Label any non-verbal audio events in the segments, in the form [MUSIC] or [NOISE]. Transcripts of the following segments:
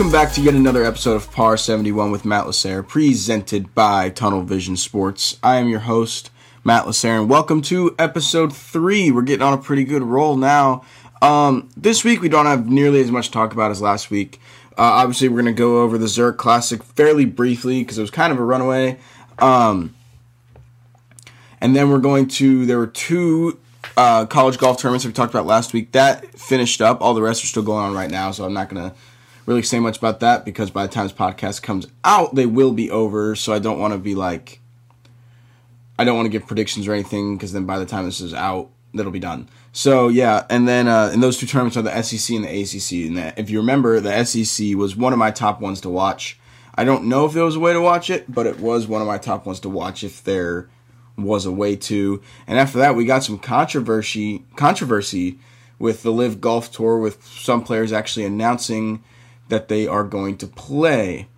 Welcome back to yet another episode of Par 71 with Matt Lasser, presented by Tunnel Vision Sports. I am your host, Matt Lasser, and welcome to episode three. We're getting on a pretty good roll now. Um, this week, we don't have nearly as much to talk about as last week. Uh, obviously, we're going to go over the Zurich Classic fairly briefly because it was kind of a runaway. Um, and then we're going to, there were two uh, college golf tournaments we talked about last week. That finished up. All the rest are still going on right now, so I'm not going to really say much about that because by the time this podcast comes out, they will be over. So I don't want to be like, I don't want to give predictions or anything because then by the time this is out, that'll be done. So yeah, and then uh, and those two tournaments are the SEC and the ACC. And the, if you remember, the SEC was one of my top ones to watch. I don't know if there was a way to watch it, but it was one of my top ones to watch if there was a way to. And after that, we got some controversy controversy with the LIV Golf Tour, with some players actually announcing that they are going to play.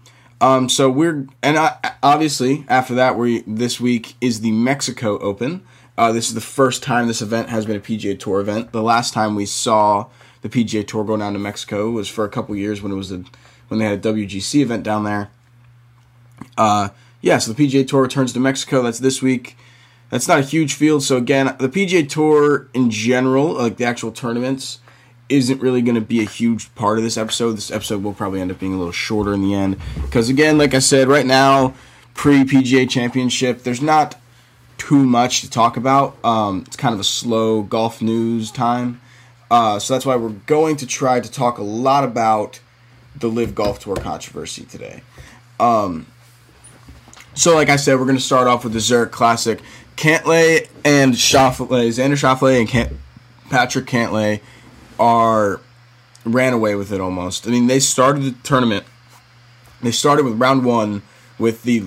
Um, so we're and I, obviously after that, we this week is the Mexico Open. Uh, this is the first time this event has been a PGA Tour event. The last time we saw the PGA Tour go down to Mexico was for a couple years when it was a when they had a WGC event down there. Uh, yeah, so the PGA Tour returns to Mexico. That's this week. That's not a huge field. So again, the PGA Tour in general, like the actual tournaments, isn't really going to be a huge part of this episode. This episode will probably end up being a little shorter in the end because again, like I said, right now pre PGA Championship, there's not too much to talk about. Um, it's kind of a slow golf news time. Uh, so that's why we're going to try to talk a lot about the LIV Golf Tour controversy today. Um, so, like I said, we're going to start off with the Zurich Classic. Cantlay and Schauffele, Xander Schauffele and Patrick Cantlay are ran away with it almost. I mean, they started the tournament. They started with round one with the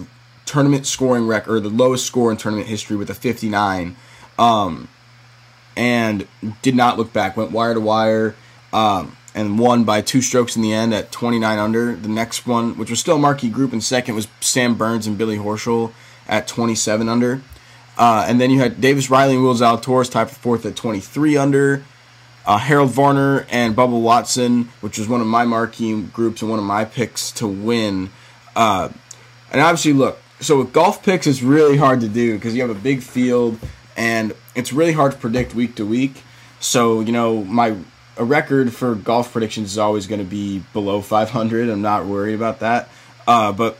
tournament scoring record, the lowest score in tournament history with a 59, um, and did not look back. Went wire to wire um, and won by two strokes in the end at 29 under. The next one, which was still marquee group in second, was Sam Burns and Billy Horschel at 27 under. Uh, and then you had Davis Riley and Will Zalatoris tied for fourth at 23 under. Uh, Harold Varner and Bubba Watson, which was one of my marquee groups and one of my picks to win. Uh, and obviously, look, so with golf picks, it's really hard to do because you have a big field and it's really hard to predict week to week. So you know, my a record for golf predictions is always going to be below 500. I'm not worried about that. Uh, but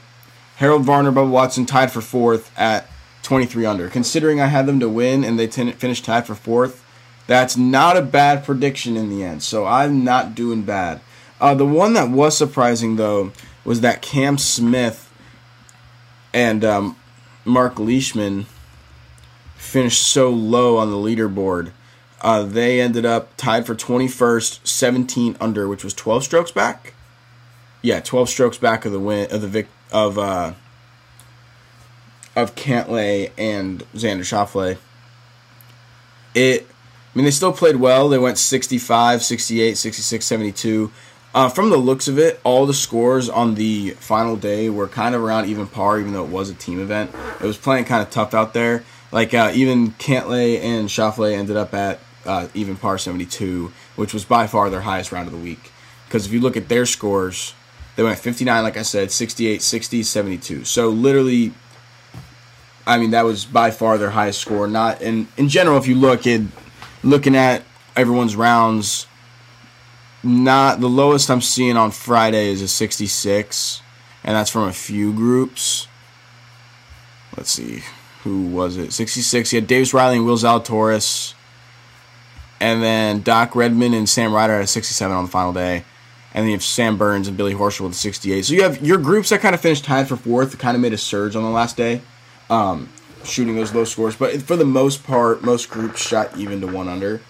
Harold Varner, Bubba Watson tied for fourth at 23 under. Considering I had them to win and they t- finished tied for fourth, that's not a bad prediction in the end. So I'm not doing bad. Uh, the one that was surprising though was that Cam Smith and um, Mark Leishman finished so low on the leaderboard. Uh, they ended up tied for 21st, 17 under, which was 12 strokes back. Yeah, 12 strokes back of the win of the vic of uh, of Cantlay and Xander Schauffele. It, I mean, they still played well. They went 65, 68, 66, 72. Uh, from the looks of it, all the scores on the final day were kind of around even par, even though it was a team event. It was playing kind of tough out there. Like uh, even Cantlay and Schauffele ended up at uh, even par 72, which was by far their highest round of the week. Because if you look at their scores, they went 59, like I said, 68, 60, 72. So literally, I mean, that was by far their highest score. Not in in general, if you look at looking at everyone's rounds not the lowest I'm seeing on Friday is a 66, and that's from a few groups. Let's see, who was it? 66. You had Davis Riley and Will Zalatoris, and then Doc Redman and Sam Ryder at a 67 on the final day, and then you have Sam Burns and Billy Horschel with a 68. So you have your groups that kind of finished tied for fourth, kind of made a surge on the last day, um, shooting those low scores. But for the most part, most groups shot even to one under.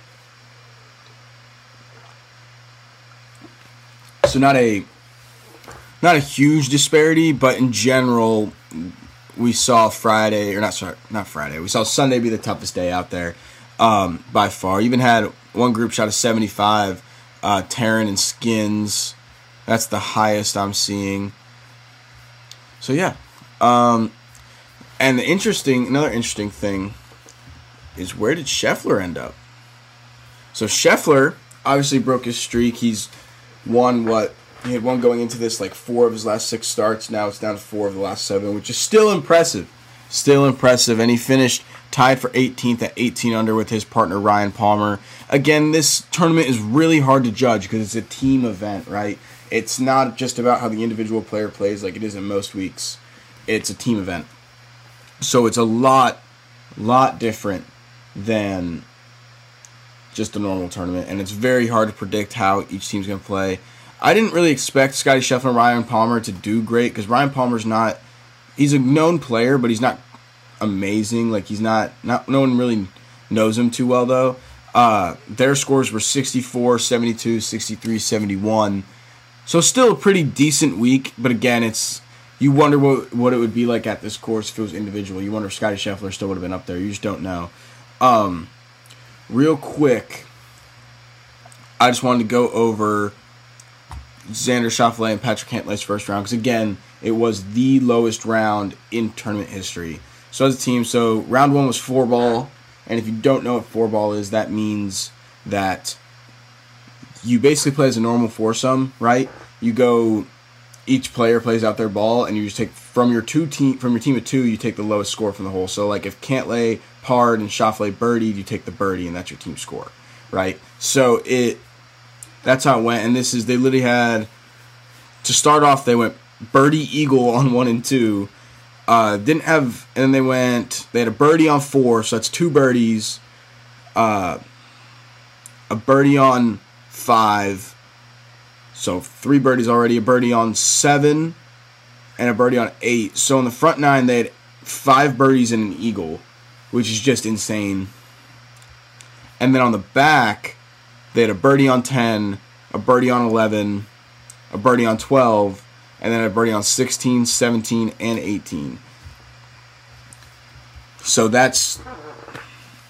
So not a not a huge disparity, but in general, we saw Friday or not sorry, not Friday. We saw Sunday be the toughest day out there um, by far. Even had one group shot a 75. Uh, Tarren and Skins, that's the highest I'm seeing. So yeah, um, and the interesting another interesting thing is where did Scheffler end up? So Scheffler obviously broke his streak. He's won what he had one going into this, like four of his last six starts. Now it's down to four of the last seven, which is still impressive. Still impressive. And he finished tied for 18th at 18 under with his partner Ryan Palmer. Again, this tournament is really hard to judge because it's a team event, right? It's not just about how the individual player plays like it is in most weeks. It's a team event. So it's a lot, lot different than just a normal tournament, and it's very hard to predict how each team's going to play. I didn't really expect Scotty Scheffler and Ryan Palmer to do great because Ryan Palmer's not. He's a known player, but he's not amazing. Like he's not. Not no one really knows him too well though. Uh, their scores were 64, 72, 63, 71. So still a pretty decent week, but again, it's you wonder what what it would be like at this course if it was individual. You wonder if Scotty Scheffler still would have been up there. You just don't know. Um, real quick, I just wanted to go over Xander Schauffele and Patrick Cantlay's first round because again, it was the lowest round in tournament history. So as a team, so round one was four ball, and if you don't know what four ball is, that means that you basically play as a normal foursome, right? You go, each player plays out their ball, and you just take from your two team from your team of two, you take the lowest score from the hole. So like if Cantlay, Pard, and Schauffele birdied, you take the birdie, and that's your team score, right? So it that's how it went. And this is they literally had to start off. They went birdie eagle on one and two. Uh, didn't have, and then they went. They had a birdie on four, so that's two birdies. Uh, a birdie on five, so three birdies already. A birdie on seven, and a birdie on eight. So in the front nine, they had five birdies and an eagle, which is just insane. And then on the back, they had a birdie on 10, a birdie on 11, a birdie on 12, and then a birdie on 16, 17, and 18. So that's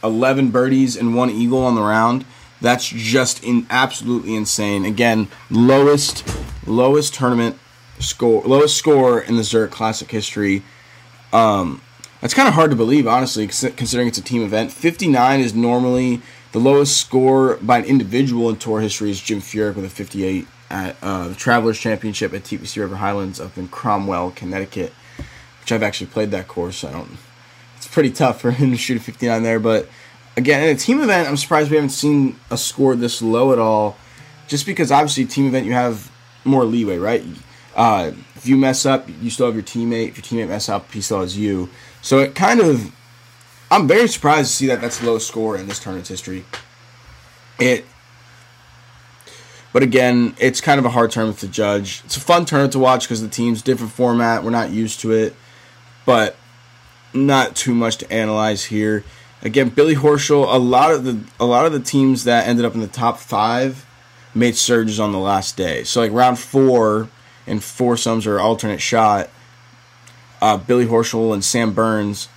11 birdies and one eagle on the round. That's just in absolutely insane. Again, lowest lowest tournament score, lowest score in the Zurich Classic history. Um, that's kind of hard to believe, honestly, considering it's a team event. 59 is normally the lowest score by an individual in tour history is Jim Furyk with a 58 at uh, the Travelers Championship at TPC River Highlands up in Cromwell, Connecticut, which I've actually played that course. I don't. It's pretty tough for him to shoot a 59 there, but again, in a team event, I'm surprised we haven't seen a score this low at all. Just because obviously, team event you have more leeway, right? Uh, if you mess up, you still have your teammate. If your teammate mess up, he still has you. So it kind of I'm very surprised to see that that's the lowest score in this tournament's history. It, but again, it's kind of a hard tournament to judge. It's a fun tournament to watch because the team's different format. We're not used to it, but not too much to analyze here. Again, Billy Horschel. A lot of the a lot of the teams that ended up in the top five made surges on the last day. So like round four and foursomes or alternate shot. Uh, Billy Horschel and Sam Burns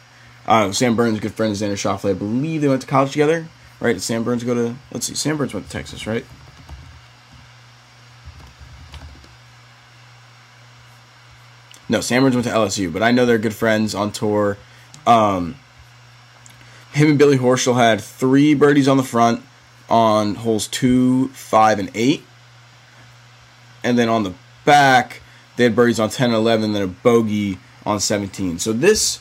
uh, Sam Burns, good friend of Xander Schauffele. I believe they went to college together, right? Did Sam Burns go to? Let's see. Sam Burns went to Texas, right? No, Sam Burns went to LSU, but I know they're good friends on tour. Um, him and Billy Horschel had three birdies on the front on holes two, five, and eight, and then on the back they had birdies on ten and eleven, then a bogey on seventeen. So this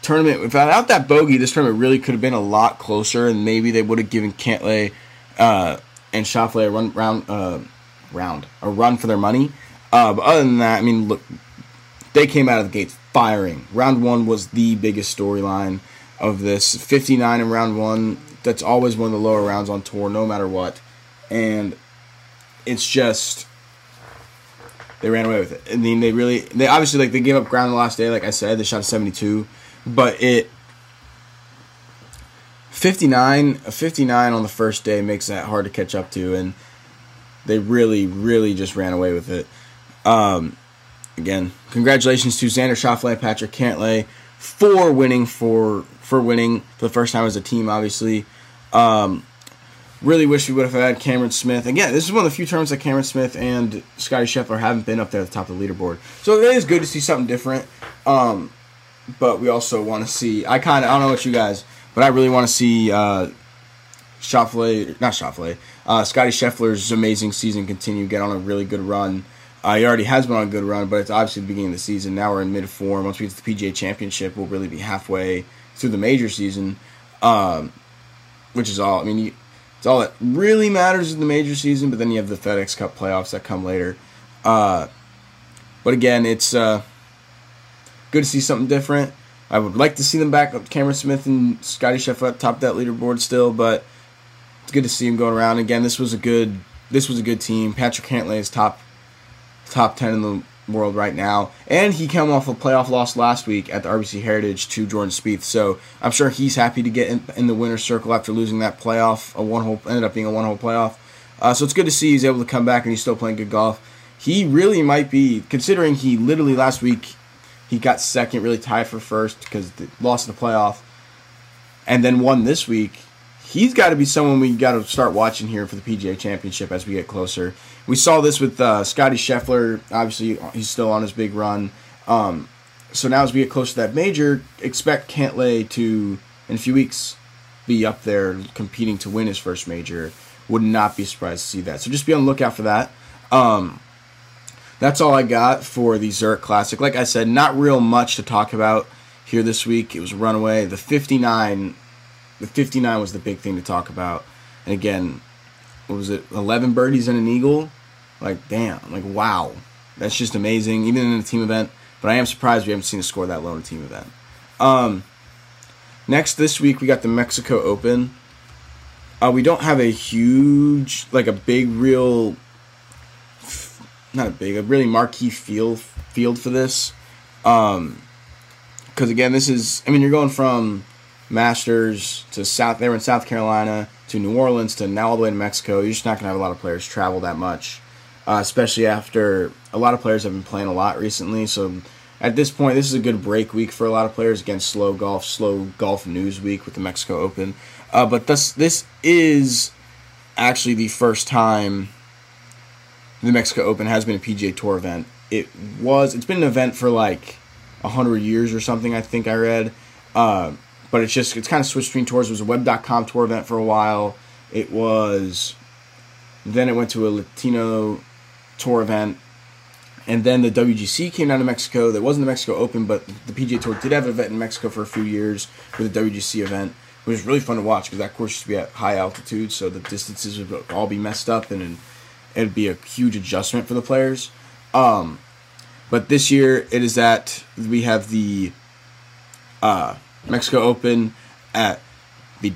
tournament, without that bogey, this tournament really could have been a lot closer, and maybe they would have given Cantlay uh, and Schauffele a run round, uh, round a run for their money. Uh, but other than that, I mean, look, they came out of the gates firing. Round one was the biggest storyline of this. 59 in round one. That's always one of the lower rounds on tour, no matter what. And it's just they ran away with it. I mean, they really, they obviously like they gave up ground the last day. Like I said, they shot a 72 but it 59 59 on the first day makes that hard to catch up to and they really really just ran away with it um, again congratulations to Xander Schauffele Patrick Cantlay for winning for for winning for the first time as a team obviously um, really wish we would have had Cameron Smith again this is one of the few terms that Cameron Smith and Scotty Scheffler haven't been up there at the top of the leaderboard so it is good to see something different um, but we also want to see. I kind of I don't know what you guys, but I really want to see uh, Schauffele, not Schauffele, uh, Scotty Scheffler's amazing season continue, get on a really good run. Uh, he already has been on a good run, but it's obviously the beginning of the season. Now we're in mid form. Once we get to the PGA Championship, we'll really be halfway through the major season, um, which is all. I mean, you, it's all that really matters in the major season. But then you have the FedEx Cup playoffs that come later. Uh, but again, it's uh, good to see something different. I would like to see them back up Cameron Smith and Scotty Scheffler top that leaderboard still, but it's good to see him going around again. This was a good this was a good team. Patrick Cantlay is top top ten in the world right now, and he came off a playoff loss last week at the RBC Heritage to Jordan Spieth. So I'm sure he's happy to get in, in the winner's circle after losing that playoff. A one hole ended up being a one hole playoff. Uh, so it's good to see he's able to come back and he's still playing good golf. He really might be considering he literally last week he got second, really tied for first because lost in the playoff, and then won this week. He's got to be someone we got to start watching here for the PGA Championship as we get closer. We saw this with uh, Scotty Scheffler. Obviously, he's still on his big run. Um, so now as we get close to that major, expect Cantlay to in a few weeks be up there competing to win his first major. Would not be surprised to see that. So just be on the lookout for that. Um, that's all I got for the Zurich Classic. Like I said, not real much to talk about here this week. It was runaway. The 59, the 59 was the big thing to talk about. And again, what was it? 11 birdies and an eagle. Like damn, like wow, that's just amazing. Even in a team event. But I am surprised we haven't seen a score that low in a team event. Um, next this week we got the Mexico Open. Uh, we don't have a huge, like a big, real not a big, a really marquee field field for this. Um, because again, this is I mean you're going from Masters to South. They were in South Carolina to New Orleans to now all the way to Mexico. You're just not gonna have a lot of players travel that much, uh, especially after a lot of players have been playing a lot recently. So at this point, this is a good break week for a lot of players. Again, slow golf, slow golf news week with the Mexico Open. Uh, but this this is actually the first time the Mexico Open has been a PGA Tour event. It was. It's been an event for like hundred years or something. I think I read. Uh, but it's just it's kind of switched between tours. It was a Web.com tour event for a while. It was. Then it went to a Latino tour event, and then the WGC came down to Mexico. That wasn't the Mexico Open, but the PGA Tour did have an event in Mexico for a few years with the WGC event. It was really fun to watch because that course used to be at high altitude, so the distances would all be messed up and. and it'd be a huge adjustment for the players. Um, but this year it is that we have the uh, Mexico Open at the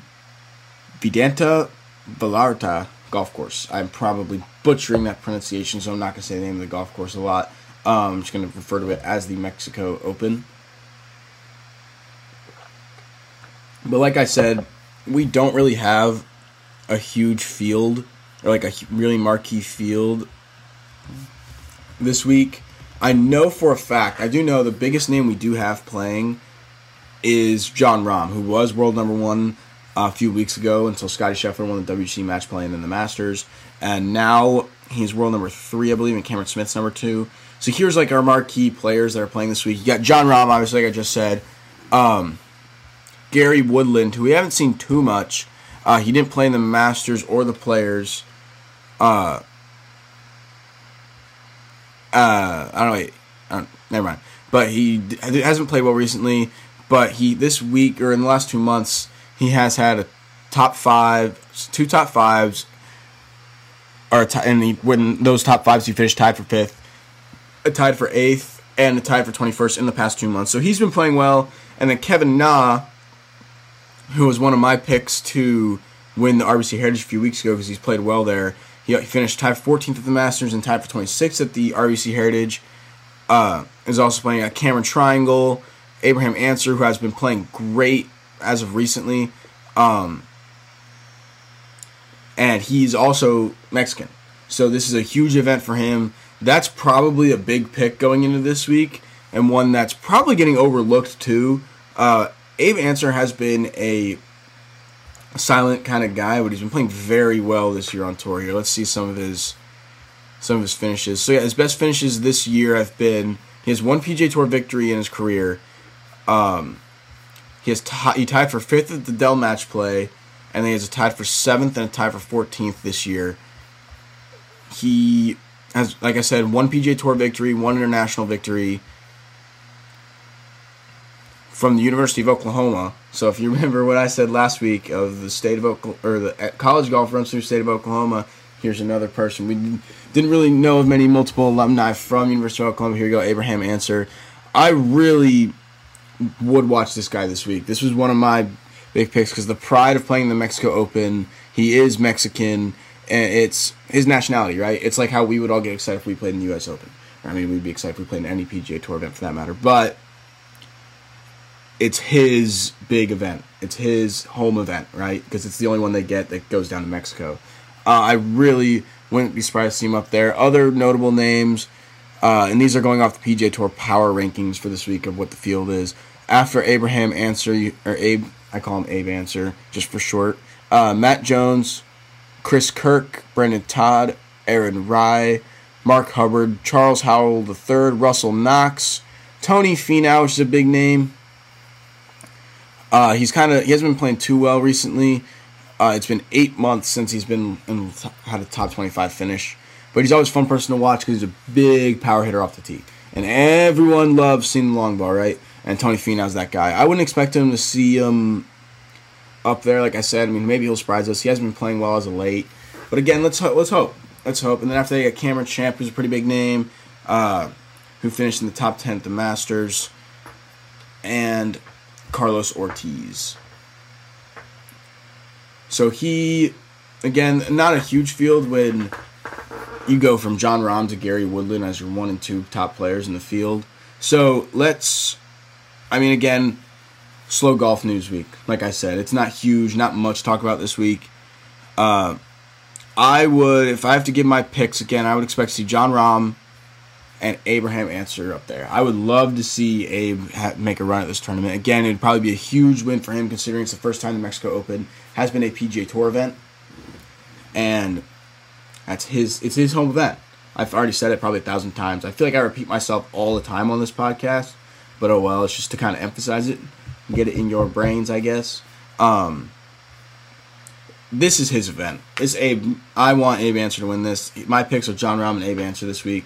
Vidanta Vallarta golf course. I'm probably butchering that pronunciation, so I'm not going to say the name of the golf course a lot. Um, I'm just going to refer to it as the Mexico Open. But like I said, we don't really have a huge field or like a really marquee field this week. I know for a fact, I do know the biggest name we do have playing is Jon Rahm, who was world number one a few weeks ago until Scotty Scheffler won the WC match playing in the Masters. And now he's world number three, I believe, and Cameron Smith's number two. So here's like our marquee players that are playing this week. You got Jon Rahm, obviously, like I just said. Um, Gary Woodland, who we haven't seen too much. Uh, he didn't play in the Masters or the Players. Uh, uh, I don't know. Uh, never mind. But he hasn't played well recently. But he this week or in the last two months, he has had a top five, two top fives, or and he, when those top fives, he finished tied for fifth, a tied for eighth, and a tied for twenty first in the past two months. So he's been playing well. And then Kevin Na, who was one of my picks to win the RBC Heritage a few weeks ago because he's played well there. He, finished tied 14th at the Masters and tied for 26th at the RBC Heritage. Uh, is also playing at Cameron Tringale. Abraham Ancer, who has been playing great as of recently. Um, and he's also Mexican. So this is a huge event for him. That's probably a big pick going into this week, and one that's probably getting overlooked too. Uh, Abe Ancer has been a silent kind of guy, but he's been playing very well this year on tour. Here, let's see some of his some of his finishes. So yeah, his best finishes this year have been he has one PJ Tour victory in his career. Um, he has t- he tied for fifth at the Dell Match Play, and he a tied for seventh and a tie for fourteenth this year. He has, like I said, one PGA Tour victory, one international victory from the University of Oklahoma. So if you [LAUGHS] remember what I said last week of the state of Oklahoma, or the college golf runs through the state of Oklahoma, here's another person. We didn't really know of many multiple alumni from University of Oklahoma. Here you go, Abraham Ancer. I really would watch this guy this week. This was one of my big picks because the pride of playing the Mexico Open. He is Mexican, and it's his nationality, right? It's like how we would all get excited if we played in the U.S. Open. I mean, we'd be excited if we played in any PGA Tour event for that matter. But it's his big event. It's his home event, right? Because it's the only one they get that goes down to Mexico. Uh, I really wouldn't be surprised to see him up there. Other notable names, uh, and these are going off the PGA Tour power rankings for this week of what the field is. After Abraham Ancer or Abe, I call him Abe Ancer just for short. Uh, Matt Jones, Chris Kirk, Brendon Todd, Aaron Rai, Mark Hubbard, Charles Howell III, Russell Knox, Tony Finau, which is a big name. Uh, he's kind of he hasn't been playing too well recently. Uh, it's been eight months since he's been in, had a top twenty five finish, but he's always a fun person to watch because he's a big power hitter off the tee, and everyone loves seeing the long ball, right? And Tony Finau's that guy. I wouldn't expect him to see him up there. Like I said, I mean maybe he'll surprise us. He hasn't been playing well as of late, but again, let's ho- let's hope. Let's hope. And then after they get Cameron Champ, who's a pretty big name, uh, who finished in the top ten at the Masters, and Carlos Ortiz. So he, again, not a huge field when you go from Jon Rahm to Gary Woodland as your one and two top players in the field. So let's, I mean, again, slow golf news week. Like I said, it's not huge, not much to talk about this week. Uh, I would, if I have to give my picks again, I would expect to see Jon Rahm and Abraham Ancer up there. I would love to see Abe make a run at this tournament. Again, it'd probably be a huge win for him considering it's the first time the Mexico Open has been a PGA Tour event, and that's his. It's his home event. I've already said it probably a thousand times. I feel like I repeat myself all the time on this podcast, but oh well. It's just to kind of emphasize it, get it in your brains, I guess. Um, this is his event. It's Abe. I want Abe Ancer to win this. My picks are Jon Rahm and Abe Ancer this week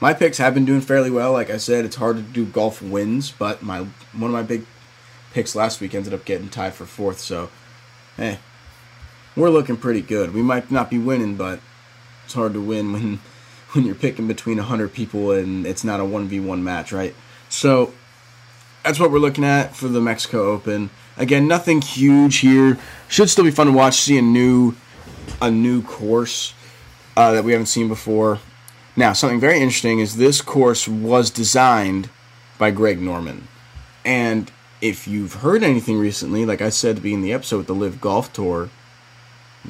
my picks have been doing fairly well. Like I said, it's hard to do golf wins, but my one of my big picks last week ended up getting tied for fourth. So, hey, eh, we're looking pretty good. We might not be winning, but it's hard to win when [LAUGHS] when you're picking between hundred people and it's not a one v one match, right? So that's what we're looking at for the Mexico Open. Again, nothing huge here. Should still be fun to watch. See a new a new course uh, that we haven't seen before. Now, something very interesting is this course was designed by Greg Norman. And if you've heard anything recently, like I said to be in the episode with the LIV Golf Tour,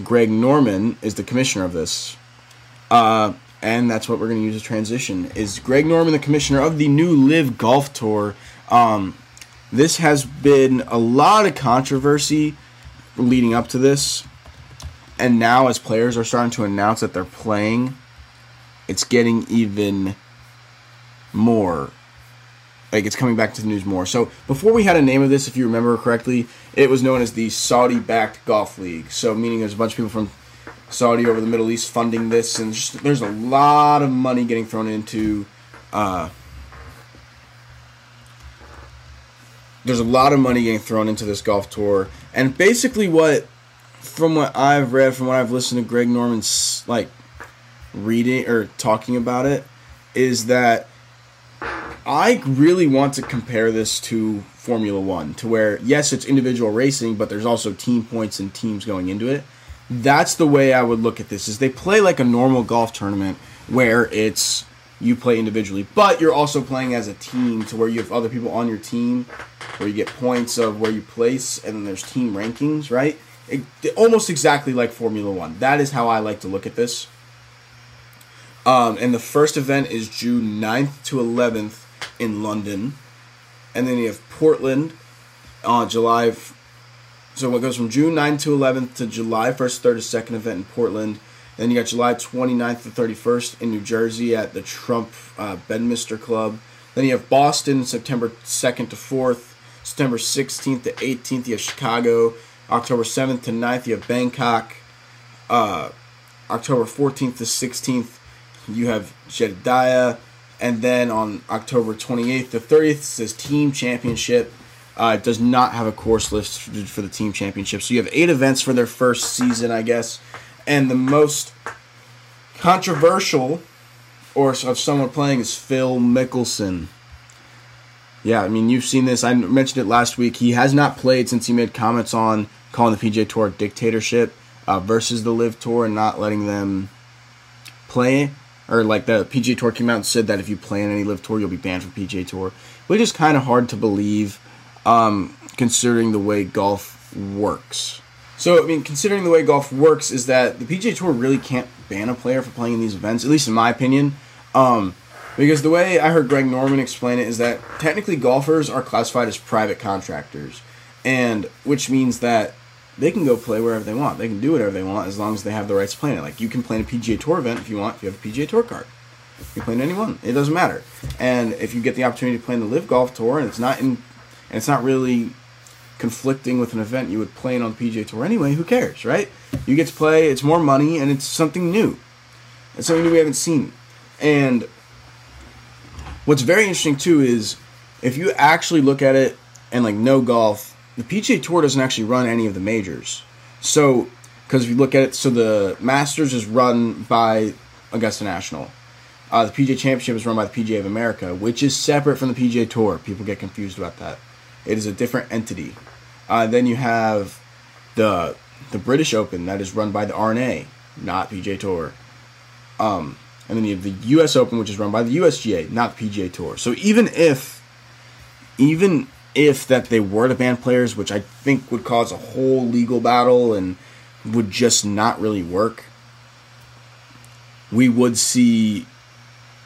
Greg Norman is the commissioner of this. Uh, and that's what we're going to use as transition. Is Greg Norman the commissioner of the new LIV Golf Tour? Um, this has been a lot of controversy leading up to this. And now, as players are starting to announce that they're playing it's getting even more like it's coming back to the news more. So before we had a name of this, if you remember correctly, it was known as the Saudi-backed golf league. So meaning there's a bunch of people from Saudi over the Middle East funding this, and just, there's a lot of money getting thrown into. Uh, there's a lot of money getting thrown into this golf tour, and basically what, from what I've read, from what I've listened to Greg Norman's like reading or talking about it is that I really want to compare this to Formula One, to where, yes, it's individual racing, but there's also team points and teams going into it. That's the way I would look at this is they play like a normal golf tournament where it's you play individually, but you're also playing as a team to where you have other people on your team where you get points of where you place and then there's team rankings, right? It, almost exactly like Formula One. That is how I like to look at this. Um, and the first event is June 9th to 11th in London. And then you have Portland on July. F- so it goes from June 9th to 11th to July 1st, 3rd, second event in Portland. Then you got July 29th to 31st in New Jersey at the Trump uh, Bedminster Club. Then you have Boston September 2nd to 4th. September 16th to 18th, you have Chicago. October 7th to 9th, you have Bangkok. Uh, October 14th to 16th, you have Jedediah, and then on October 28th to 30th it says Team Championship. Uh, it does not have a course list for the team championship. So you have eight events for their first season, I guess. And the most controversial or of someone playing is Phil Mickelson. Yeah, I mean, you've seen this. I mentioned it last week. He has not played since he made comments on calling the PGA Tour a dictatorship uh, versus the LIV Tour and not letting them play. Or like the PGA Tour came out and said that if you play in any LIV Tour, you'll be banned from PGA Tour, which is kind of hard to believe, um, considering the way golf works. So I mean, considering the way golf works, is that the PGA Tour really can't ban a player for playing in these events, at least in my opinion. Um, because the way I heard Greg Norman explain it is that technically golfers are classified as private contractors, and which means that they can go play wherever they want. They can do whatever they want as long as they have the rights to play in it. Like you can play in a PGA Tour event if you want, if you have a PGA Tour card. You can play in any one. It doesn't matter. And if you get the opportunity to play in the LIV Golf Tour, and it's not in, and it's not really conflicting with an event you would play on the PGA Tour anyway, who cares, right? You get to play. It's more money, and it's something new. It's something new we haven't seen. And what's very interesting too is if you actually look at it and like know golf, the PGA Tour doesn't actually run any of the majors. So, because if you look at it, so the Masters is run by Augusta National. Uh, the PGA Championship is run by the PGA of America, which is separate from the PGA Tour. People get confused about that. It is a different entity. Uh, then you have the the British Open that is run by the R&A, not PGA Tour. Um, and then you have the U.S. Open, which is run by the USGA, not the PGA Tour. So even if, even if that they were to ban players, which I think would cause a whole legal battle and would just not really work, we would see,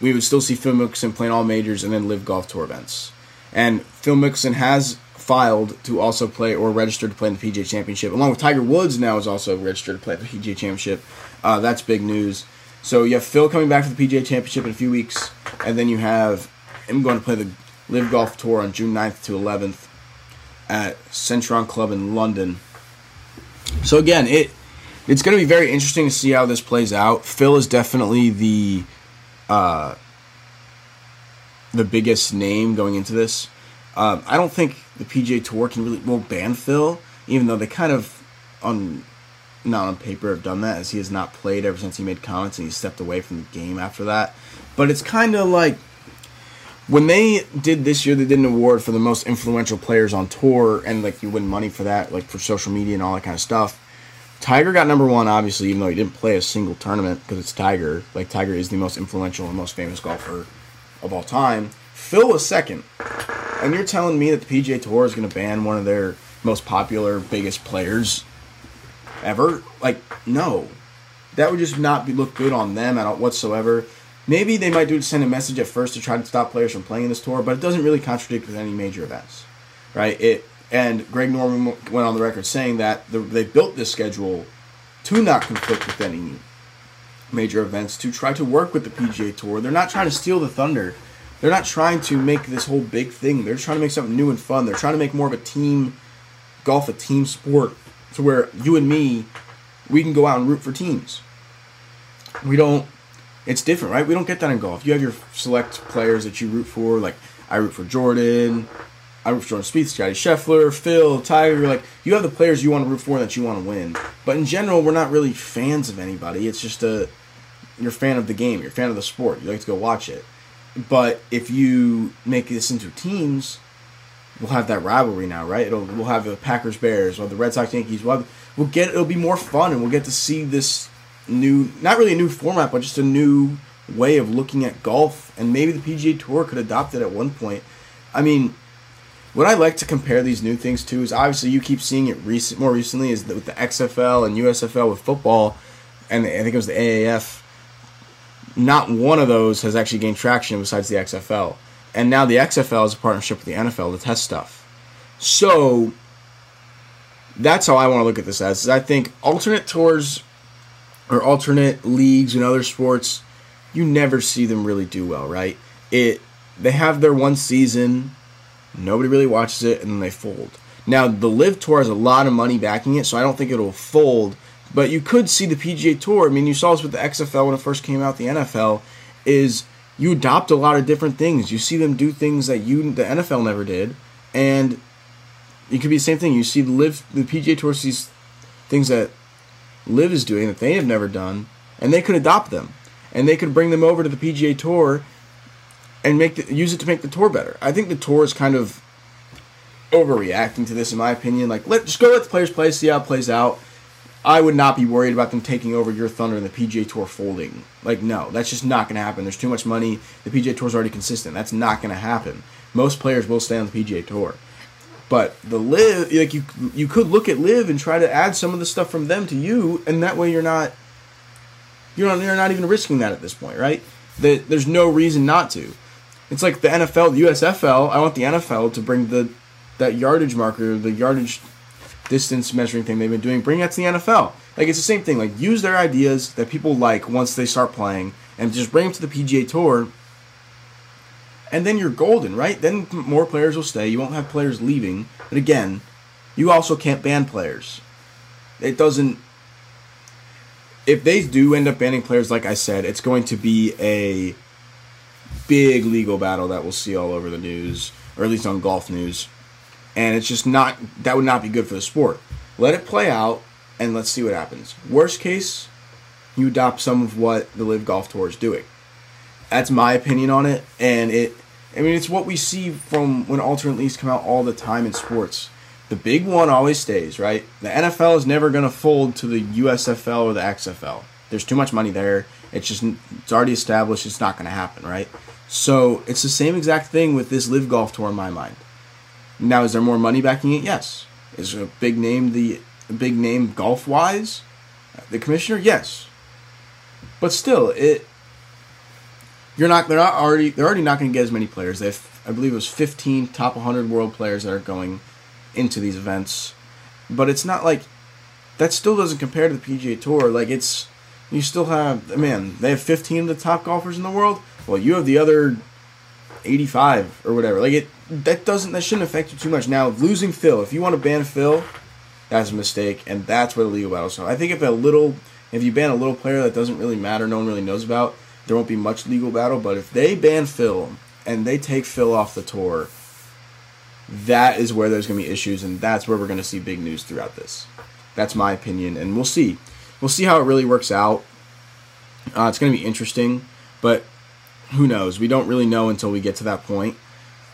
we would still see Phil Mickelson playing all majors and then live golf tour events. And Phil Mickelson has filed to also play or registered to play in the PGA Championship, along with Tiger Woods now is also registered to play the PGA Championship. Uh, that's big news. So you have Phil coming back for the PGA Championship in a few weeks, and then you have him going to play the LIV Golf Tour on June 9th to 11th at Centurion Club in London. So again, it it's going to be very interesting to see how this plays out. Phil is definitely the uh, the biggest name going into this. Um, I don't think the PGA Tour can really will ban Phil, even though they kind of on not on paper have done that, as he has not played ever since he made comments and he stepped away from the game after that. But it's kind of like when they did this year, they did an award for the most influential players on tour, and like you win money for that, like for social media and all that kind of stuff. Tiger got number one, obviously, even though he didn't play a single tournament because it's Tiger. Like Tiger is the most influential and most famous golfer of all time. Phil was second, and you're telling me that the PGA Tour is going to ban one of their most popular, biggest players ever? Like, no. That would just not be look good on them at all whatsoever. Maybe they might do to send a message at first to try to stop players from playing in this tour, but it doesn't really contradict with any major events, right? It and Greg Norman went on the record saying that the, they built this schedule to not conflict with any major events, to try to work with the PGA Tour. They're not trying to steal the thunder. They're not trying to make this whole big thing. They're trying to make something new and fun. They're trying to make more of a team golf, a team sport to where you and me, we can go out and root for teams. We don't. It's different, right? We don't get that in golf. You have your select players that you root for. Like I root for Jordan. I root for Jordan Spieth, Scotty Scheffler, Phil, Tiger. Like you have the players you want to root for that you want to win. But in general, we're not really fans of anybody. It's just a you're a fan of the game. You're a fan of the sport. You like to go watch it. But if you make this into teams, we'll have that rivalry now, right? It'll we'll have the Packers Bears or the Red Sox Yankees. We'll, have, we'll get it'll be more fun and we'll get to see this new not really a new format, but just a new way of looking at golf. And maybe the PGA Tour could adopt it at one point. I mean, what I like to compare these new things to is obviously you keep seeing it recent more recently is with the XFL and USFL with football, and I think it was the AAF. Not one of those has actually gained traction besides the XFL and now the XFL is a partnership with the NFL to test stuff. So that's how I want to look at this as. I think alternate tours or alternate leagues and other sports, you never see them really do well, right? It they have their one season, nobody really watches it, and then they fold. Now the LIV Tour has a lot of money backing it, so I don't think it'll fold. But you could see the PGA Tour. I mean, you saw this with the XFL when it first came out. The NFL is you adopt a lot of different things. You see them do things that you the NFL never did, and it could be the same thing. You see the LIV the PGA Tour sees things that LIV is doing that they have never done, and they could adopt them, and they could bring them over to the PGA Tour, and make the, use it to make the tour better. I think the tour is kind of overreacting to this, in my opinion. Like, let just go let the players play, see how it plays out. I would not be worried about them taking over your thunder and the PGA Tour folding. Like, no, that's just not going to happen. There's too much money. The PGA Tour is already consistent. That's not going to happen. Most players will stay on the PGA Tour. But the LIV, like you, you could look at LIV and try to add some of the stuff from them to you, and that way you're not, you're not, you're not even risking that at this point, right? That there's no reason not to. It's like the NFL, the USFL. I want the NFL to bring the that yardage marker, the yardage distance measuring thing they've been doing, bring that to the NFL. Like it's the same thing. Like use their ideas that people like once they start playing, and just bring them to the PGA Tour. And then you're golden, right? Then more players will stay. You won't have players leaving. But again, you also can't ban players. It doesn't. If they do end up banning players, like I said, it's going to be a big legal battle that we'll see all over the news, or at least on golf news. And it's just not that would not be good for the sport. Let it play out and let's see what happens. Worst case, you adopt some of what the LIV Golf Tour is doing. That's my opinion on it, and it. I mean, it's what we see from when alternate leagues come out all the time in sports. The big one always stays, right? The NFL is never going to fold to the USFL or the XFL. There's too much money there. It's just it's already established. It's not going to happen, right? So it's the same exact thing with this LIV Golf Tour in my mind. Now, is there more money backing it? Yes. Is a big name the big name golf wise? The commissioner, yes. But still, it you're not they're not already they're already not going to get as many players. They have, I believe it was 15 top 100 world players that are going into these events. But it's not like that still doesn't compare to the PGA Tour. Like it's you still have man, they have 15 of the top golfers in the world. Well, you have the other 85 or whatever. Like it that doesn't that shouldn't affect you too much. Now, losing Phil, if you want to ban Phil, that's a mistake and that's where the legal battle. So I think if a little if you ban a little player that doesn't really matter, no one really knows about, there won't be much legal battle, but if they ban Phil and they take Phil off the tour, that is where there's going to be issues and that's where we're going to see big news throughout this. That's my opinion and we'll see. We'll see how it really works out. Uh, it's going to be interesting, but who knows? We don't really know until we get to that point.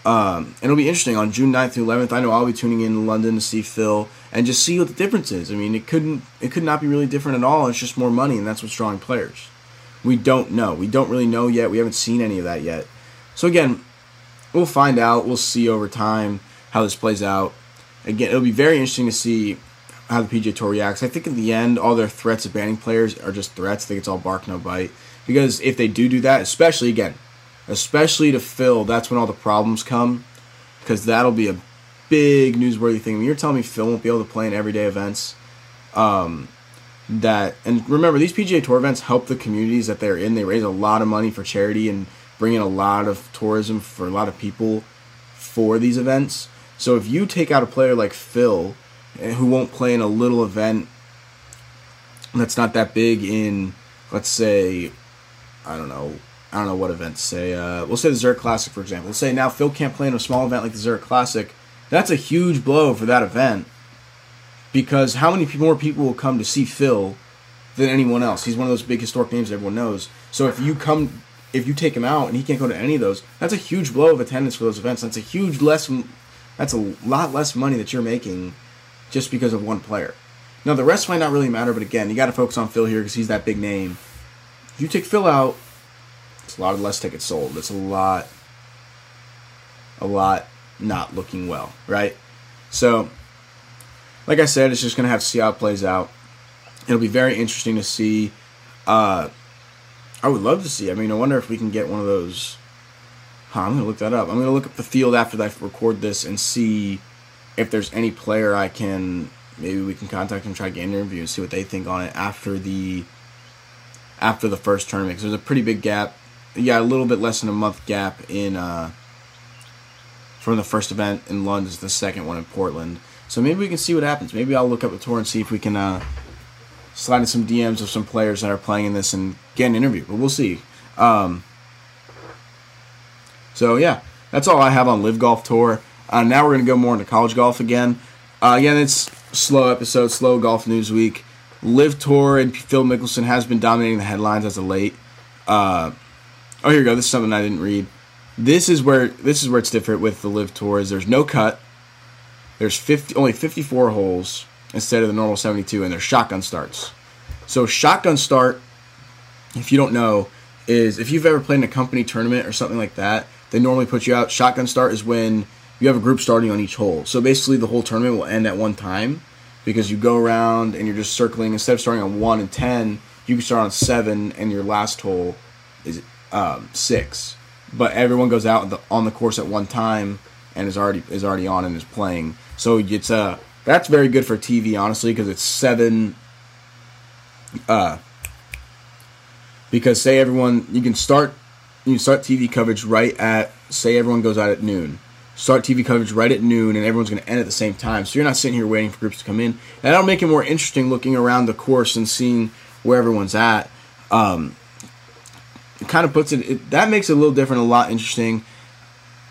Um, and it'll be interesting on June 9th through 11th. I know I'll be tuning in to London to see Phil and just see what the difference is. I mean, it couldn't it could not be really different at all. It's just more money, and that's what's drawing players. We don't know. We don't really know yet. We haven't seen any of that yet. So again, we'll find out. We'll see over time how this plays out. Again, it'll be very interesting to see how the PGA Tour reacts. I think in the end, all their threats of banning players are just threats. I think it's all bark no bite. Because if they do do that, especially again, especially to Phil, that's when all the problems come. Because that'll be a big newsworthy thing. When you're telling me Phil won't be able to play in everyday events, um, that and remember these PGA Tour events help the communities that they're in. They raise a lot of money for charity and bring in a lot of tourism for a lot of people for these events. So if you take out a player like Phil, eh, who won't play in a little event that's not that big in, let's say, I don't know, I don't know what event. Say, uh, we'll say the Zurich Classic, for example. Let's say now Phil can't play in a small event like the Zurich Classic. That's a huge blow for that event because how many more people will come to see Phil than anyone else? He's one of those big historic names everyone knows. So if you come, if you take him out and he can't go to any of those, that's a huge blow of attendance for those events. That's a huge less. That's a lot less money that you're making just because of one player. Now the rest might not really matter, but again, you got to focus on Phil here because he's that big name. You take Phil out, it's a lot less tickets sold. It's a lot, a lot not looking well, right? So, like I said, it's just gonna have to see how it plays out. It'll be very interesting to see. Uh, I would love to see. I mean, I wonder if we can get one of those. Huh, I'm gonna look that up. I'm gonna look up the field after I record this and see if there's any player I can. Maybe we can contact them, try to get an interview, and see what they think on it after the after the first tournament. Because there's a pretty big gap. Yeah, a little bit less than a month gap in uh, from the first event in London to the second one in Portland. So maybe we can see what happens. Maybe I'll look up the tour and see if we can uh, slide in some DMs of some players that are playing in this and get an interview. But we'll see. Um, so yeah, that's all I have on LIV Golf Tour. Uh, now we're gonna go more into college golf again. Uh, again, it's slow episode, slow golf news week. LIV Tour and Phil Mickelson has been dominating the headlines as of late. Uh, oh, here we go. This is something I didn't read. This is where this is where it's different with the LIV Tour. Is there's no cut. There's 50 only 54 holes instead of the normal 72, and there's shotgun starts. So shotgun start, if you don't know, is if you've ever played in a company tournament or something like that, they normally put you out. Shotgun start is when you have a group starting on each hole. So basically, the whole tournament will end at one time because you go around and you're just circling. Instead of starting on one and ten, you can start on seven, and your last hole is um, six. But everyone goes out on the, course at one time and is already is already on and is playing. So it's uh that's very good for TV, honestly, because it's seven. Uh, because say everyone you can start you can start TV coverage right at say everyone goes out at noon start TV coverage right at noon, and everyone's going to end at the same time. So you're not sitting here waiting for groups to come in. And that'll make it more interesting looking around the course and seeing where everyone's at. Um, it kind of puts it, it, that makes it a little different, a lot interesting.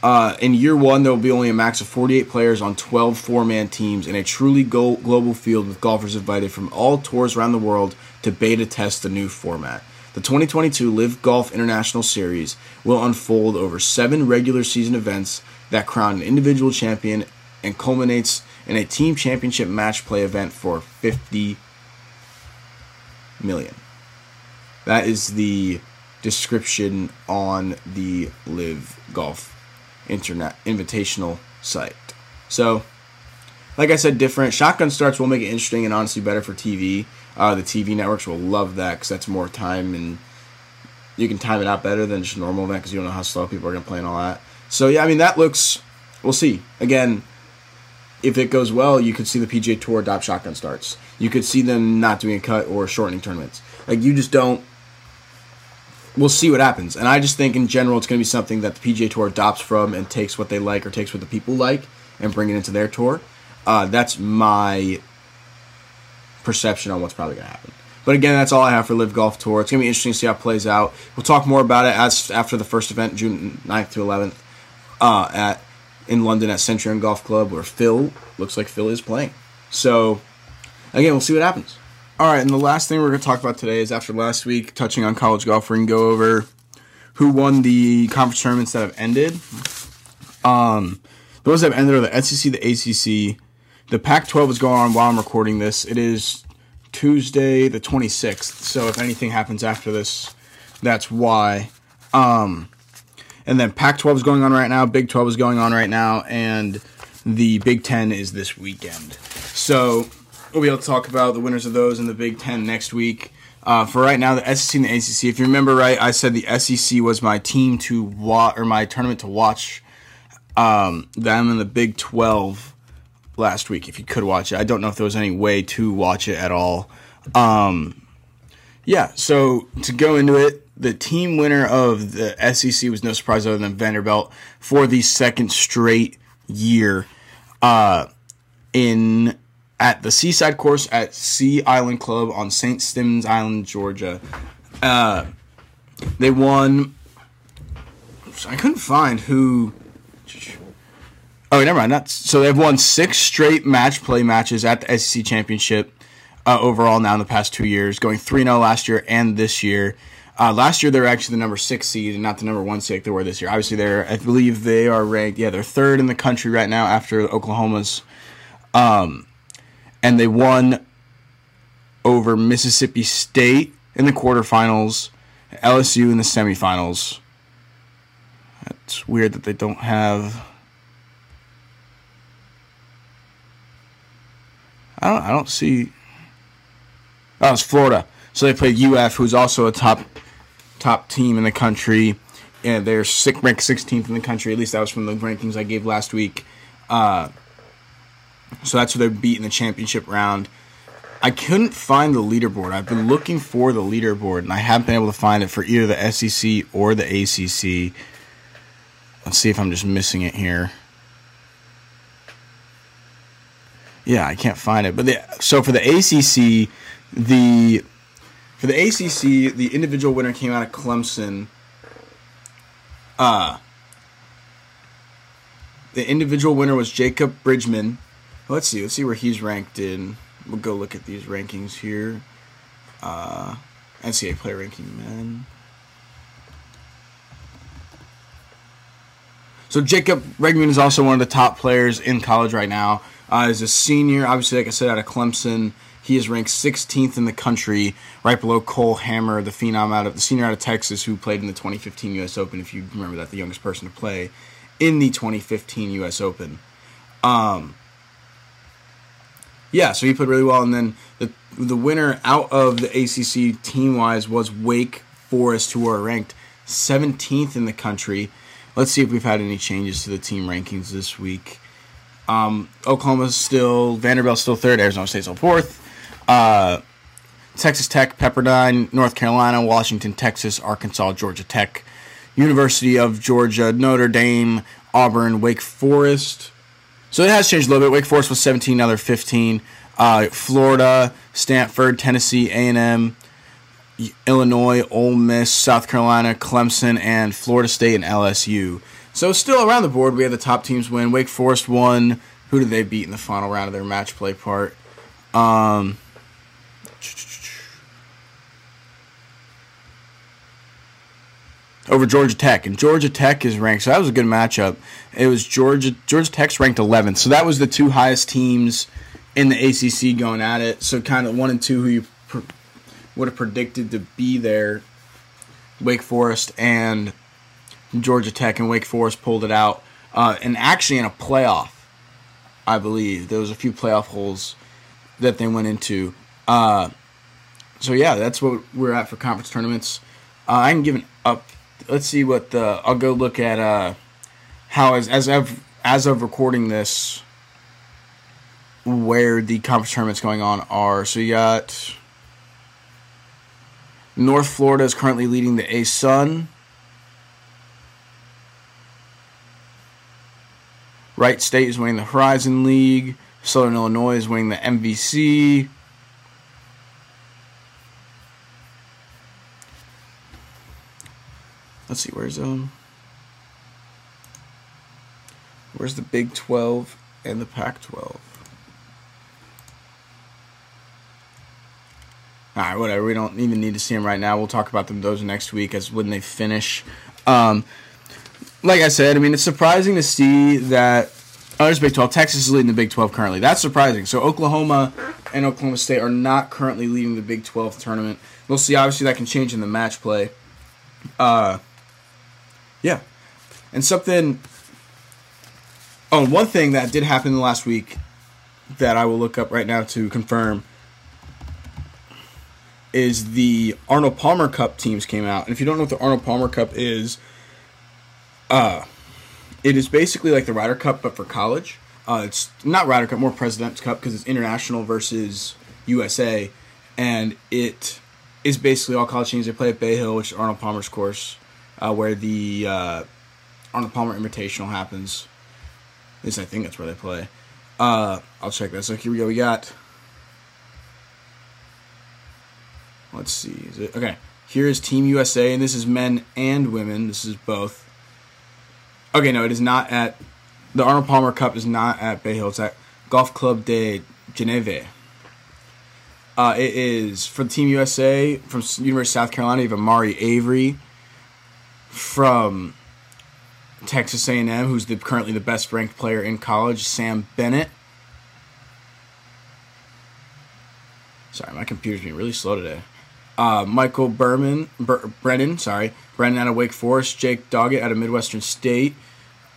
Uh, in year one, there will be only a max of 48 players on 12 four man teams in a truly go- global field with golfers invited from all tours around the world to beta test the new format. The 2022 LIV Golf International Series will unfold over seven regular season events that crown an individual champion and culminates in a team championship match play event for 50 million. That is the description on the LIV Golf Internet Invitational site. So, like I said, different shotgun starts will make it interesting and honestly better for TV. Uh, the TV networks will love that because that's more time and you can time it out better than just normal event because you don't know how slow people are going to play and all that. So yeah, I mean that looks. We'll see. Again, if it goes well, you could see the PGA Tour adopt shotgun starts. You could see them not doing a cut or shortening tournaments. Like you just don't. We'll see what happens, and I just think in general it's going to be something that the PGA Tour adopts from and takes what they like or takes what the people like and bring it into their tour. Uh, that's my perception on what's probably going to happen. But again, that's all I have for LIV Golf Tour. It's going to be interesting to see how it plays out. We'll talk more about it as after the first event, June 9th to 11th uh, at in London at Centurion Golf Club, where Phil looks like Phil is playing. So again, we'll see what happens. All right, and the last thing we're going to talk about today is after last week, touching on college golf, going to go over who won the conference tournaments that have ended. Um, the ones that have ended are the SEC, the ACC. The Pac-12 is going on while I'm recording this. It is Tuesday, the 26th. So if anything happens after this, that's why. Um, and then Pac 12 is going on right now, Big 12 is going on right now, and the Big 10 is this weekend. So we'll be able to talk about the winners of those in the Big 10 next week. Uh, for right now, the SEC and the ACC. If you remember right, I said the SEC was my team to watch or my tournament to watch. Um, them in the Big 12 last week. If you could watch it, I don't know if there was any way to watch it at all. Um, yeah, so to go into it, the team winner of the SEC was no surprise other than Vanderbilt for the second straight year uh, in at the Seaside Course at Sea Island Club on St. Stephen's Island, Georgia. Uh, they won. I couldn't find who. Oh, never mind. So they've won six straight match play matches at the SEC championship uh, overall now in the past two years, going three 0 last year and this year. Uh, last year they were actually the number six seed and not the number one seed they were this year. Obviously, they're I believe they are ranked. Yeah, they're third in the country right now after Oklahoma's, um, and they won over Mississippi State in the quarterfinals, LSU in the semifinals. It's weird that they don't have. I don't. I don't see. Oh, it's Florida. So they played UF, who's also a top top team in the country. And they're sick, ranked 16th in the country. At least that was from the rankings I gave last week. Uh, so that's who they beat in the championship round. I couldn't find the leaderboard. I've been looking for the leaderboard, and I haven't been able to find it for either the SEC or the ACC. Let's see if I'm just missing it here. Yeah, I can't find it. But the, so for the ACC, the for the ACC, the individual winner came out of Clemson. Uh the individual winner was Jacob Bridgman. Let's see. Let's see where he's ranked in. We'll go look at these rankings here. Uh, NCAA player ranking men. So Jacob Bridgman is also one of the top players in college right now. Uh, as a senior, obviously, like I said, out of Clemson, he is ranked 16th in the country, right below Cole Hammer, the phenom out of the senior out of Texas, who played in the 2015 U.S. Open. If you remember that, the youngest person to play in the 2015 U.S. Open. Um, yeah, so he played really well, and then the the winner out of the ACC team wise was Wake Forest, who are ranked 17th in the country. Let's see if we've had any changes to the team rankings this week. Um, Oklahoma's still, Vanderbilt's still third, Arizona State's still fourth. Uh, Texas Tech, Pepperdine, North Carolina, Washington, Texas, Arkansas, Georgia Tech, University of Georgia, Notre Dame, Auburn, Wake Forest. So it has changed a little bit. Wake Forest was 17, now they're 15. Uh, Florida, Stanford, Tennessee, A&M, Illinois, Ole Miss, South Carolina, Clemson, and Florida State and LSU. So still around the board, we had the top teams win. Wake Forest won. Who did they beat in the final round of their match play part? Um, over Georgia Tech, and Georgia Tech is ranked. So that was a good matchup. It was Georgia Georgia Tech's ranked 11th, so that was the two highest teams in the ACC going at it. So kind of one and two who you pr- would have predicted to be there. Wake Forest and Georgia Tech, and Wake Forest pulled it out, uh, and actually in a playoff, I believe there was a few playoff holes that they went into. Uh, so yeah, that's what we're at for conference tournaments. Uh, I can give an up let's see what the I'll go look at uh how as as of as of recording this where the conference tournaments going on are. So you got North Florida is currently leading the ASUN. Wright State is winning the Horizon League. Southern Illinois is winning the MVC. Let's see, where's um Where's the Big 12 and the Pac 12? Alright, whatever. We don't even need to see them right now. We'll talk about them those next week as when they finish. Um, like I said, I mean, it's surprising to see that. Oh, there's Big 12. Texas is leading the Big 12 currently. That's surprising. So Oklahoma and Oklahoma State are not currently leading the Big 12 tournament. We'll see. Obviously, that can change in the match play. Uh, yeah. And something. Oh, one thing that did happen in the last week that I will look up right now to confirm is the Arnold Palmer Cup teams came out. And if you don't know what the Arnold Palmer Cup is, uh, it is basically like the Ryder Cup but for college. Uh, it's not Ryder Cup, more President's Cup because it's international versus USA, and it is basically all college teams. They play at Bay Hill, which is Arnold Palmer's course uh, where the uh, Arnold Palmer Invitational happens. At least I think that's where they play. Uh, I'll check that. So here we go. We got. Let's see. It okay? Here is Team USA, and this is men and women. This is both. Okay, no, it is not at the Arnold Palmer Cup. Is not at Bay Hill. It's at Golf Club de Geneve. Uh, it is for Team USA from University of South Carolina. You have Amari Avery, from Texas A&M, who's the, currently the best ranked player in college, Sam Bennett. Sorry, my computer's being really slow today. Uh, Michael Berman, Ber- Brennan, sorry, Brennan out of Wake Forest, Jake Doggett out of Midwestern State,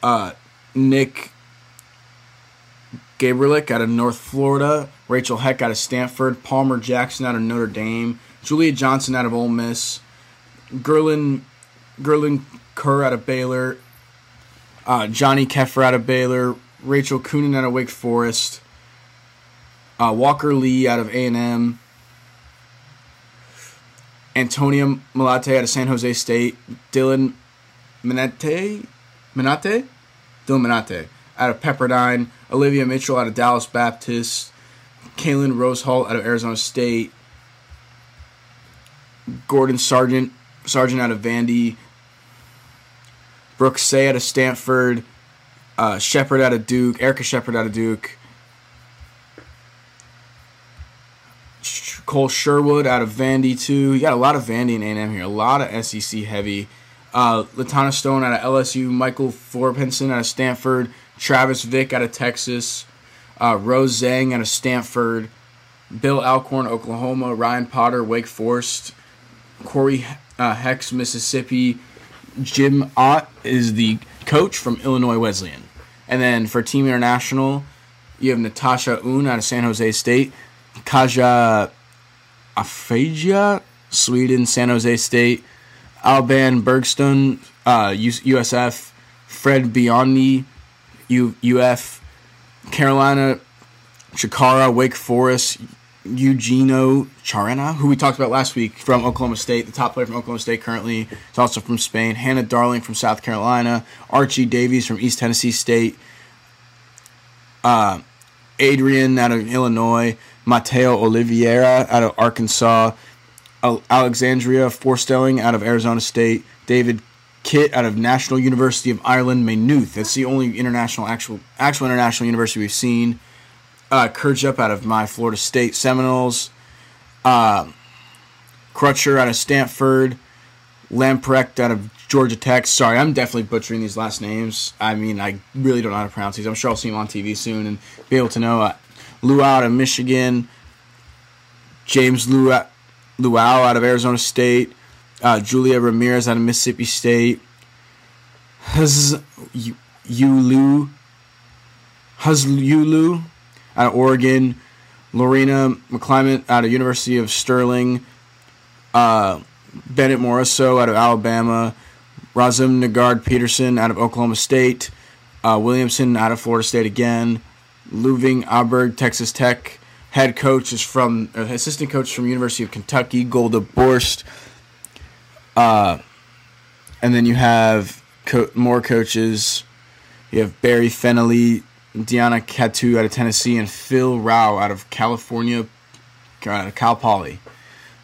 uh, Nick Gabrelcik out of North Florida, Rachel Heck out of Stanford, Palmer Jackson out of Notre Dame, Julia Johnson out of Ole Miss, Gerlin Gerlin Kerr out of Baylor, uh, Johnny Keefer out of Baylor, Rachel Coonan out of Wake Forest, uh, Walker Lee out of A&M, Antonia Malate out of San Jose State, Dylan Minate, Minate, Dylan Minate out of Pepperdine, Olivia Mitchell out of Dallas Baptist, Kaylin Rosehall out of Arizona State, Gordon Sargent, Sargent out of Vandy, Brooke Seay out of Stanford, uh, Shepard out of Duke, Erica Shepherd out of Duke, Cole Sherwood out of Vandy too. You got a lot of Vandy and A&M here, a lot of SEC heavy. Uh, Latanna Stone out of LSU, Michael Forpenson out of Stanford, Travis Vick out of Texas, uh, Rose Zhang out of Stanford, Bill Alcorn, Oklahoma, Ryan Potter, Wake Forest, Corey uh, Hex, Mississippi, Jim Ott is the coach from Illinois Wesleyan. And then for Team International, you have Natasha Un out of San Jose State, Kaja Afagia, Sweden, San Jose State, Alban Bergstone, uh, USF, Fred Biondi, U- UF, Carolina, Chikara, Wake Forest, Eugenio Chacarra, who we talked about last week from Oklahoma State, the top player from Oklahoma State currently. He's also from Spain. Hannah Darling from South Carolina. Archie Davies from East Tennessee State. Uh, Adrian out of Illinois. Mateo Oliveira out of Arkansas. Alexandria Forsterling out of Arizona State. David Kitt out of National University of Ireland, Maynooth. That's the only international actual actual international university we've seen uh, Kirjup out of my Florida State Seminoles, uh, Crutcher out of Stanford, Lamprecht out of Georgia Tech. Sorry, I'm definitely butchering these last names. I mean, I really don't know how to pronounce these. I'm sure I'll see them on TV soon and be able to know. Uh, out of Michigan, James Luau, Luau out of Arizona State, uh, Julia Ramirez out of Mississippi State, Huz Yulu, Huzulu out of Oregon, Lorena McClimate out of University of Stirling, uh, Bennett Moroso out of Alabama, Razum Nagard Peterson out of Oklahoma State, uh, Williamson out of Florida State again, Ludvig Åberg, Texas Tech. Head coach is from uh, assistant coach from University of Kentucky, Golda Borst. Uh, and then you have co- more coaches. You have Barry Fennelly, Deanna Catu out of Tennessee, and Phil Rao out of California, out of Cal Poly.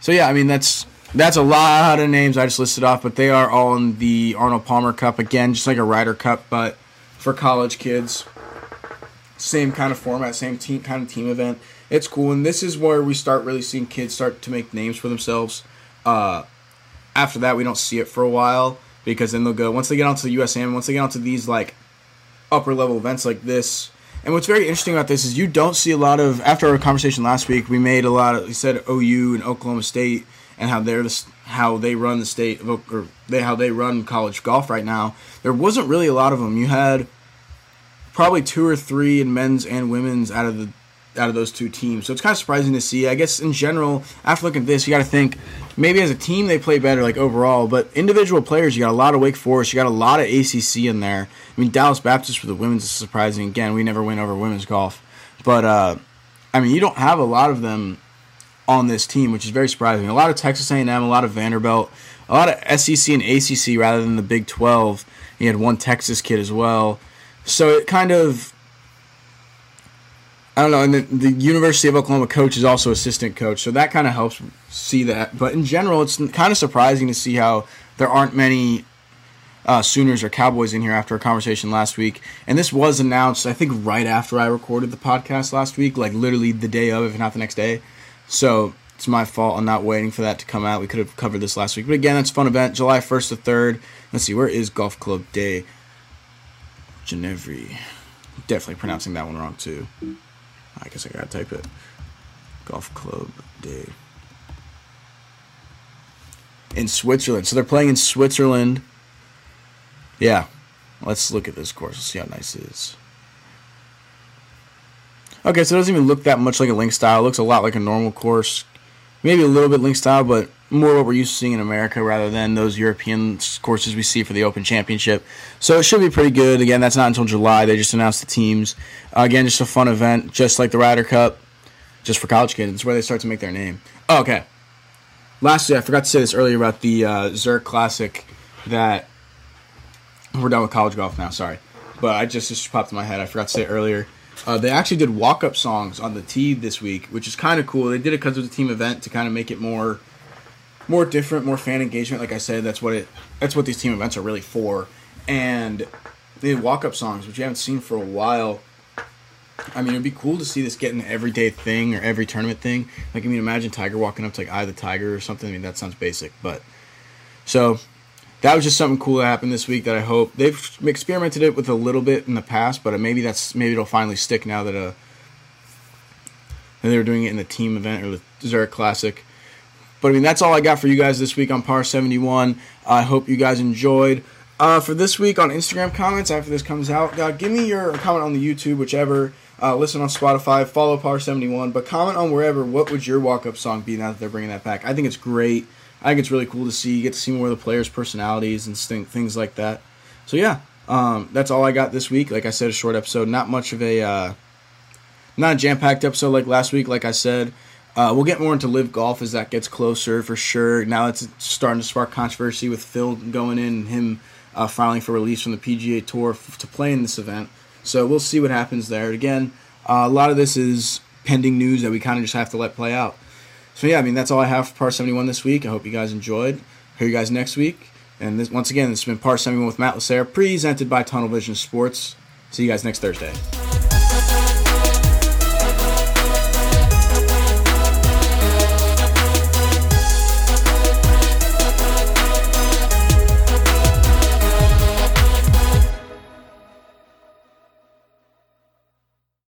So yeah, I mean that's that's a lot of names I just listed off, but they are all in the Arnold Palmer Cup again, just like a Ryder Cup, but for college kids. Same kind of format, same team kind of team event. It's cool, and this is where we start really seeing kids start to make names for themselves. Uh, after that, we don't see it for a while because then they'll go once they get onto the USM, once they get onto these like upper level events like this. And what's very interesting about this is you don't see a lot of. After our conversation last week, we made a lot of. We said OU and Oklahoma State and how they're the, how they run the state or they how they run college golf right now. There wasn't really a lot of them. You had probably two or three in men's and women's out of the out of those two teams. So it's kind of surprising to see. I guess in general, after looking at this, you got to think maybe as a team they play better, like overall, but individual players, you got a lot of Wake Forest, you got a lot of ACC in there. I mean, Dallas Baptist for the women's is surprising. Again, we never went over women's golf, but uh, I mean, you don't have a lot of them on this team, which is very surprising. A lot of Texas A&M, a lot of Vanderbilt, a lot of SEC and ACC rather than the Big 12. You had one Texas kid as well. So it kind of I don't know, and the, the, University of Oklahoma coach is also assistant coach, so that kind of helps see that. But in general, it's kind of surprising to see how there aren't many uh, Sooners or Cowboys in here after a conversation last week. And this was announced, I think, right after I recorded the podcast last week, like literally the day of, if not the next day. So it's my fault on not waiting for that to come out. We could have covered this last week. But again, a fun event, July 1st to 3rd. Let's see, where is Golf Club Day? Genevre. Definitely pronouncing that one wrong, too. I guess I gotta type it. Golf Club Day. In Switzerland. So they're playing in Switzerland. Yeah. Let's look at this course. Let's see how nice it is. Okay, so it doesn't even look that much like a link style. It looks a lot like a normal course. Maybe a little bit link style, but more what we're used to seeing in America rather than those European courses we see for the Open Championship. So it should be pretty good. Again, that's not until July. They just announced the teams. Uh, again, just a fun event, just like the Ryder Cup, just for college kids. It's where they start to make their name. Oh, okay. Lastly, I forgot to say this earlier about the uh, Zurich Classic that we're done with college golf now. Sorry, but I just just popped in my head. I forgot to say earlier. Uh, they actually did walk up songs on the tee this week, which is kind of cool. They did it because it was a team event to kind of make it more more different, more fan engagement. Like I said, that's what it. That's what these team events are really for. And the walk up songs, which you haven't seen for a while. I mean, it'd be cool to see this get an everyday thing or every tournament thing. Like, I mean, imagine Tiger walking up to like "I the Tiger" or something. I mean, that sounds basic, but so that was just something cool that happened this week that I hope they've experimented it with a little bit in the past, but maybe that's maybe it'll finally stick now that uh they were doing it in the team event or the Zurich Classic. But I mean, that's all I got for you guys this week on Par 71. I hope you guys enjoyed. Uh, for this week on Instagram comments, after this comes out, uh, give me your comment on the YouTube, whichever. Uh, listen on Spotify, follow Par 71, but comment on wherever. What would your walk up song be now that they're bringing that back? I think it's great. I think it's really cool to see. You get to see more of the players' personalities and st- things like that. So yeah, um, that's all I got this week. Like I said, a short episode, not much of a, uh, not a jam packed episode like last week. Like I said, uh, we'll get more into LIV Golf as that gets closer for sure. Now it's starting to spark controversy with Phil going in and him uh, filing for release from the PGA Tour f- to play in this event. So we'll see what happens there. Again, uh, a lot of this is pending news that we kind of just have to let play out. So yeah, I mean that's all I have for Par 71 this week. I hope you guys enjoyed. Hear you guys next week. And this, once again, this has been Par 71 with Matt Lacer, presented by Tunnel Vision Sports. See you guys next Thursday.